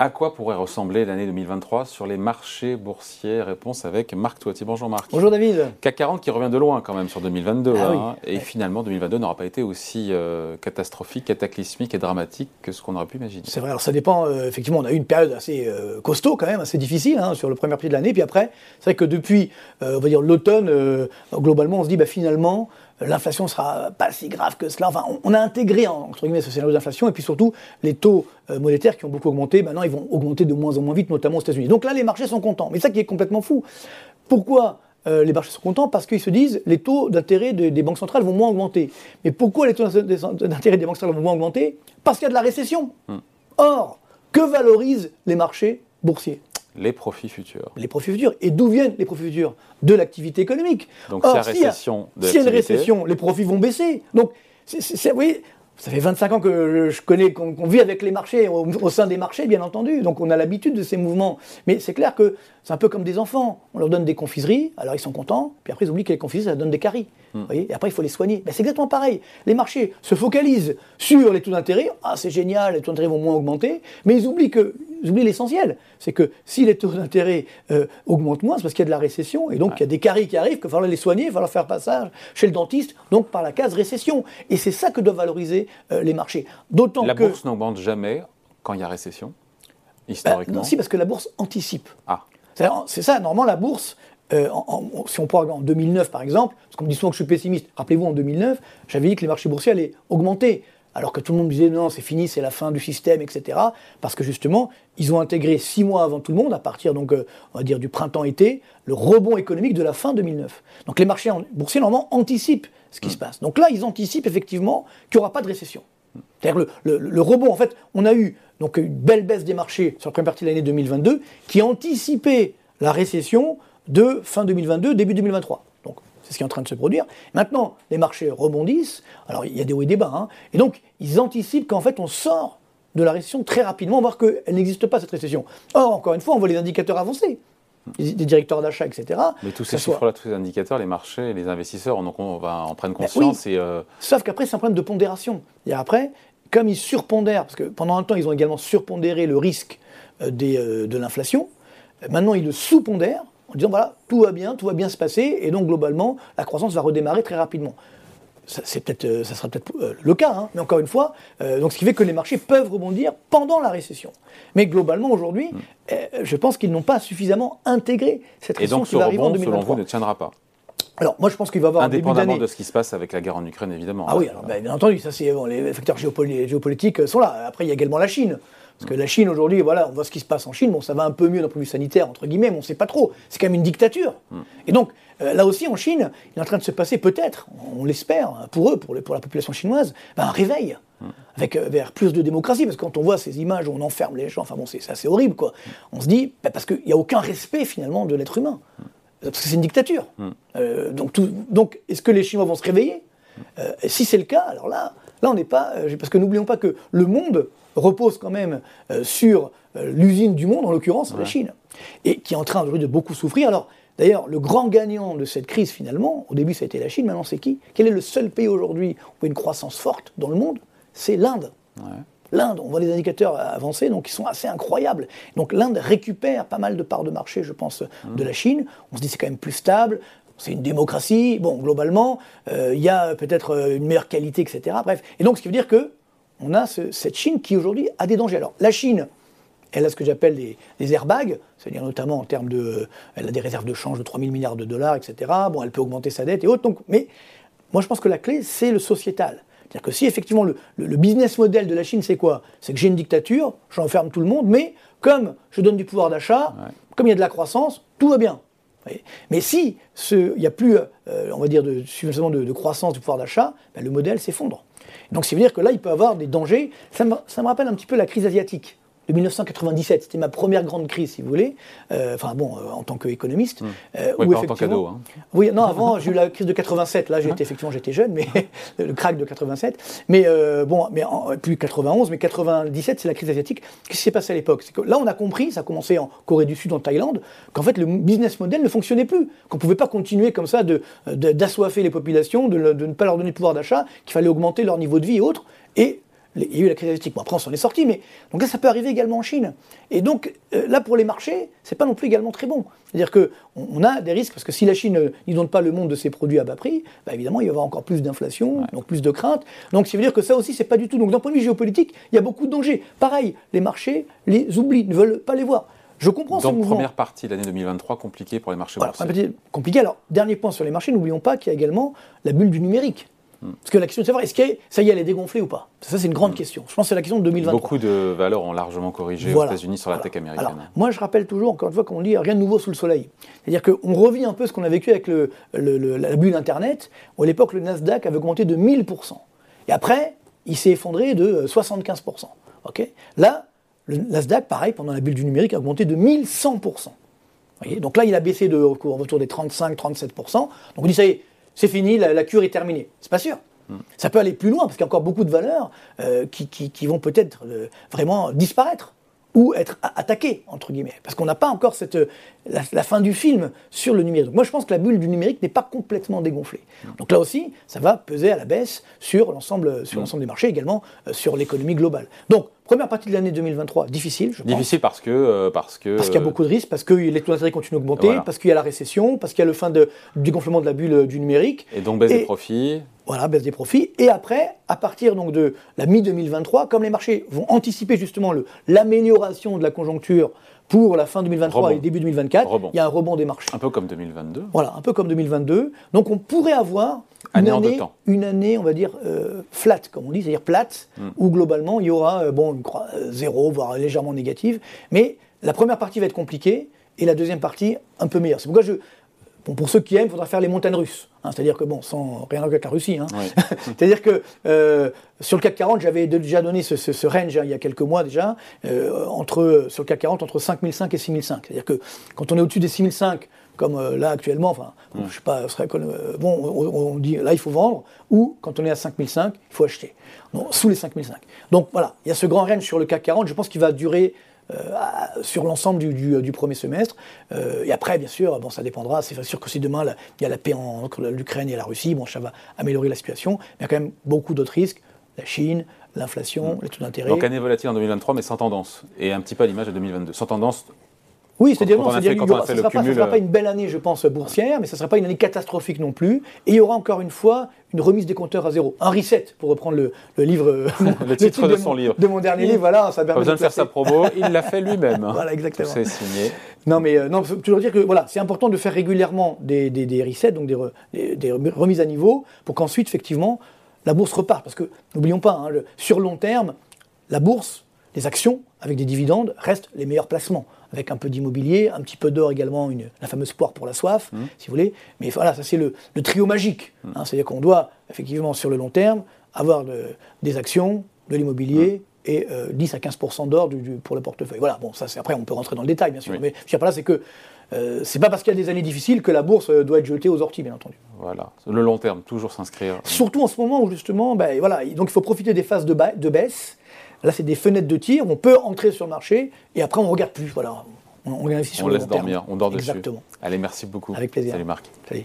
À quoi pourrait ressembler l'année 2023 sur les marchés boursiers Réponse avec Marc Toiti. Bonjour Marc. Bonjour David. CAC 40 qui revient de loin quand même sur 2022. Ah hein. et finalement, 2022 n'aura pas été aussi euh, catastrophique, cataclysmique et dramatique que ce qu'on aurait pu imaginer. C'est vrai, alors ça dépend. Euh, effectivement, on a eu une période assez euh, costaud quand même, assez difficile hein, sur le premier pied de l'année. Puis après, c'est vrai que depuis, on va dire l'automne, globalement, on se dit bah, finalement, l'inflation sera pas si grave que cela. Enfin, on, a intégré, entre guillemets, ce scénario d'inflation, et puis surtout, les taux euh, monétaires qui ont beaucoup augmenté, maintenant, ils vont augmenter de moins en moins vite, notamment aux États-Unis. Donc là, les marchés sont contents. Mais ça qui est complètement fou. Pourquoi euh, les marchés sont contents? Parce qu'ils se disent les taux d'intérêt des banques centrales vont moins augmenter. Mais pourquoi les taux d'intérêt des banques centrales vont moins augmenter? Parce qu'il y a de la récession. Hmm. Or, que valorisent les marchés boursiers? Les profits futurs. Les profits futurs. Et d'où viennent les profits futurs? De l'activité économique. Donc, s'il y a récession, si y a une récession, les profits vont baisser. Donc, c'est, oui, ça fait 25 ans que je connais, qu'on vit avec les marchés, au, sein des marchés, bien entendu. Donc on a l'habitude de ces mouvements. Mais c'est clair que c'est un peu comme des enfants. On leur donne des confiseries, alors ils sont contents, puis après ils oublient que les confiseries, ça donne des caries. Hmm. et après il faut les soigner. c'est exactement pareil. Les marchés se focalisent sur les taux d'intérêt. Ah, c'est génial, les taux d'intérêt vont moins augmenter. Mais ils oublient que oublient l'essentiel. C'est que si les taux d'intérêt euh, augmentent moins, c'est parce qu'il y a de la récession. Et donc il y a des caries qui arrivent, qu'il va falloir les soigner, il va falloir faire passage chez le dentiste, donc par la case récession. Et c'est ça que doivent valoriser euh, les marchés. D'autant la bourse n'augmente jamais quand il y a récession, bah, historiquement. non, si, parce que la bourse anticipe. Ah. C'est ça, normalement, la bourse, euh, si on prend en 2009 par exemple, parce qu'on me dit souvent que je suis pessimiste, rappelez-vous en 2009, j'avais dit que les marchés boursiers allaient augmenter, alors que tout le monde disait non, c'est fini, c'est la fin du système, etc. Parce que justement, ils ont intégré six mois avant tout le monde, à partir donc, euh, on va dire du printemps-été, le rebond économique de la fin 2009. Donc les marchés boursiers normalement anticipent ce qui se passe. Donc là, ils anticipent effectivement qu'il n'y aura pas de récession. C'est-à-dire le, le, rebond, en fait, on a eu donc une belle baisse des marchés sur la première partie de l'année 2022 qui anticipait la récession de fin 2022, début 2023. Donc c'est ce qui est en train de se produire. Maintenant, les marchés rebondissent. Alors il y a des hauts et des bas. Hein. et donc ils anticipent qu'en fait on sort de la récession très rapidement, voire qu'elle n'existe pas cette récession. Or, encore une fois, on voit les indicateurs avancer des directeurs d'achat, etc. Mais tous ces chiffres-là, tous ces indicateurs, les marchés, les investisseurs, on, va en prendre conscience. et euh, Sauf qu'après, c'est un problème de pondération. Et après, comme ils surpondèrent, parce que pendant un temps, ils ont également surpondéré le risque euh, euh, de l'inflation, maintenant, ils le sous-pondèrent en disant, voilà, tout va bien, tout va bien se passer, et donc, globalement, la croissance va redémarrer très rapidement ça, peut-être, euh, ça sera peut-être euh, le cas, hein, mais encore une fois, euh, donc ce qui fait que les marchés peuvent rebondir pendant la récession. Mais globalement, aujourd'hui, hmm. je pense qu'ils n'ont pas suffisamment intégré cette récession qui va arriver en 2023. selon vous, ne tiendra pas alors, moi, je pense qu'il va y avoir Indépendamment un de ce qui se passe avec la guerre en Ukraine, évidemment. Ah oui, alors, ben, bien entendu, ça, c'est, les facteurs géopolitiques sont là. Après, il y a également la Chine. Parce que la Chine, aujourd'hui, voilà, on voit ce qui se passe en Chine. Bon, ça va un peu mieux d'un point de vue sanitaire, entre guillemets, mais on ne sait pas trop. C'est quand même une dictature. Hmm. Et donc, euh, là aussi, en Chine, il est en train de se passer peut-être, on l'espère, pour eux, pour, pour, la population chinoise, ben, un réveil. Hmm. Avec euh, vers plus de démocratie, parce que quand on voit ces images où on enferme les gens, enfin bon, c'est assez horrible, quoi. On se dit, ben, parce qu'il n'y a aucun respect, finalement, de l'être humain. Parce que c'est une dictature. Euh, donc, donc est-ce que les Chinois vont se réveiller? Si c'est le cas, alors là, là on n'est pas. parce que n'oublions pas que le monde repose quand même euh, sur euh, l'usine du monde, en l'occurrence la Chine, et qui est en train aujourd'hui de beaucoup souffrir. Alors, D'ailleurs, le grand gagnant de cette crise, finalement, au début ça a été la Chine, maintenant c'est qui? Quel est le seul pays aujourd'hui où il y a une croissance forte dans le monde? C'est l'Inde. L'Inde, on voit les indicateurs avancer, donc ils sont assez incroyables. Donc l'Inde récupère pas mal de parts de marché, je pense, mmh. de la Chine. On se dit c'est quand même plus stable, c'est une démocratie. Bon, globalement, euh, il y a peut-être une meilleure qualité, etc. Bref. Et donc, ce qui veut dire que on a cette Chine qui aujourd'hui a des dangers. Alors la Chine, elle a ce que j'appelle des, airbags, c'est-à-dire notamment en termes de... Elle a des réserves de change de 3 000 milliards de dollars, etc. Bon, elle peut augmenter sa dette et autres. Donc, mais moi, je pense que la clé, c'est le sociétal. C'est-à-dire que si effectivement le, business model de la Chine, c'est quoi? C'est que j'ai une dictature, j'enferme tout le monde, mais comme je donne du pouvoir d'achat, comme il y a de la croissance, tout va bien. Mais si il n'y a plus, euh, on va dire, de, suffisamment de, croissance du pouvoir d'achat, ben, le modèle s'effondre. Donc, ça veut dire que là, il peut y avoir des dangers. Ça me, ça me rappelle un petit peu la crise asiatique de 1997. C'était ma première grande crise, si vous voulez. Euh, enfin bon, euh, en tant qu'économiste. Mmh. Euh, oui, pas en tant qu'ado. Hein. Oui, non, avant j'ai eu la crise de 87. Là, j'étais effectivement j'étais jeune, mais le crack de 87. Mais bon, mais en, plus 91, mais 97, c'est la crise asiatique. Qu'est-ce qui s'est passé à l'époque? C'est que là, on a compris, ça a commencé en Corée du Sud, en Thaïlande, qu'en fait le business model ne fonctionnait plus, qu'on pouvait pas continuer comme ça de d'assoiffer les populations, de, de, ne pas leur donner le pouvoir d'achat, qu'il fallait augmenter leur niveau de vie et autres. Et il y a eu la crise asiatique. Bon, après, on s'en est sorti, mais donc là, ça peut arriver également en Chine. Et donc, euh, là, pour les marchés, c'est pas non plus également très bon. C'est-à-dire qu'on on a des risques, parce que si la Chine n'inonde pas le monde de ses produits à bas prix, bah, évidemment, il va y avoir encore plus d'inflation, donc plus de craintes. Donc, ça veut dire que ça aussi, c'est pas du tout. Donc, d'un point de vue géopolitique, il y a beaucoup de dangers. Pareil, les marchés les oublient, ne veulent pas les voir. Je comprends Donc, première partie de l'année 2023 compliquée pour les marchés voilà, boursiers. Compliqué. Alors, dernier point sur les marchés, n'oublions pas qu'il y a également la bulle du numérique. Parce que la question de savoir, est-ce que ça y est, elle est dégonflée ou pas? Ça, c'est une grande question. Je pense que c'est la question de 2023. Beaucoup de valeurs ont largement corrigé aux États-Unis sur la tech américaine. Alors, moi, je rappelle toujours, encore une fois, qu'on dit rien de nouveau sous le soleil. C'est-à-dire qu'on revit un peu ce qu'on a vécu avec le, la bulle Internet, où à l'époque, le Nasdaq avait augmenté de 1000%. Et après, il s'est effondré de 75%. Ok? Là, le Nasdaq, pareil, pendant la bulle du numérique, a augmenté de 1100%. Donc là, il a baissé de autour des 35-37%. Donc on dit, ça y est, c'est fini, la, cure est terminée. C'est pas sûr. Hmm. Ça peut aller plus loin, parce qu'il y a encore beaucoup de valeurs euh, qui, vont peut-être euh, vraiment disparaître ou être attaquées, entre guillemets. Parce qu'on n'a pas encore cette, la, fin du film sur le numérique. Donc moi, je pense que la bulle du numérique n'est pas complètement dégonflée. Hmm. Donc là aussi, ça va peser à la baisse sur l'ensemble hmm. des marchés, également euh, sur l'économie globale. Donc, Première partie de l'année 2023, difficile, je pense. Difficile parce que... Euh, parce que parce qu'il y a beaucoup de risques, parce que les taux d'intérêt continuent d'augmenter, parce qu'il y a la récession, parce qu'il y a le fin de, du gonflement de la bulle euh, du numérique. Et donc baisse des profits. Voilà, baisse des profits. Et après, à partir donc de la mi-2023, comme les marchés vont anticiper justement l'amélioration de la conjoncture pour la fin 2023 et début 2024, il y a un rebond des marchés. Un peu comme 2022. Voilà, un peu comme 2022. Donc on pourrait avoir une année, une année, on va dire, euh, flat, comme on dit, c'est-à-dire plate, hmm. où globalement il y aura euh, bon, euh, zéro, voire légèrement négative. Mais la première partie va être compliquée et la deuxième partie un peu meilleure. C'est pourquoi je, pour ceux qui aiment, il faudra faire les montagnes russes. Hein. C'est-à-dire que, bon, sans rien avec la Russie, hein. c'est-à-dire que euh, sur le CAC 40, j'avais déjà donné ce, range hein, il y a quelques mois déjà, euh, entre, sur le CAC 40, entre 5005 et 6005. C'est-à-dire que quand on est au-dessus des 6005, comme euh, là actuellement, enfin, je sais pas, serait, bon, on, dit là il faut vendre, ou quand on est à 5005, il faut acheter, sous les 5005. Donc voilà, il y a ce grand range sur le CAC 40, je pense qu'il va durer sur l'ensemble du, premier semestre. Euh, et après, bien sûr, bon, ça dépendra. C'est sûr que si demain il y a la paix entre l'Ukraine et la Russie, bon, ça va améliorer la situation. Mais il y a quand même beaucoup d'autres risques. La Chine, l'inflation, mm. les taux d'intérêt. Donc année volatile en 2023, mais sans tendance. Et un petit peu à l'image de 2022. Sans tendance oui, c'est-à-dire, non, c'est-à-dire ce ne sera, pas une belle année, je pense, boursière, mais ce ne sera pas une année catastrophique non plus. Et il y aura encore une fois une remise des compteurs à zéro. Un reset, pour reprendre le, livre. le titre de, son livre. De mon dernier livre, voilà. Ça permet pas besoin de, faire sa promo, il l'a fait lui-même. voilà, exactement. C'est signé. Non, mais euh, non, toujours dire que voilà, c'est important de faire régulièrement des, des, resets, donc des, des, remises à niveau, pour qu'ensuite, effectivement, la bourse reparte. Parce que, n'oublions pas, hein, sur long terme, la bourse, les actions avec des dividendes restent les meilleurs placements avec un peu d'immobilier, un petit peu d'or également, une, la fameuse poire pour la soif, mmh. si vous voulez. Mais voilà, ça c'est le, trio magique. Mmh. Hein. C'est-à-dire qu'on doit, effectivement, sur le long terme, avoir des actions, de l'immobilier mmh. et 10 euh, à 15% d'or pour le portefeuille. Voilà, bon, ça c'est après, on peut rentrer dans le détail, bien sûr. Mais je veux dire là, c'est que euh, c'est pas parce qu'il y a des années difficiles que la bourse euh, doit être jetée aux orties, bien entendu. Voilà, le long terme, toujours s'inscrire. Surtout en ce moment où justement, ben, voilà, donc il faut profiter des phases de, de baisse. Là, c'est des fenêtres de tir. On peut entrer sur le marché et après, on regarde plus. Voilà, on, on, on laisse dormir, on dort Exactement. dessus. Allez, merci beaucoup. Avec plaisir. Salut Marc. Salut.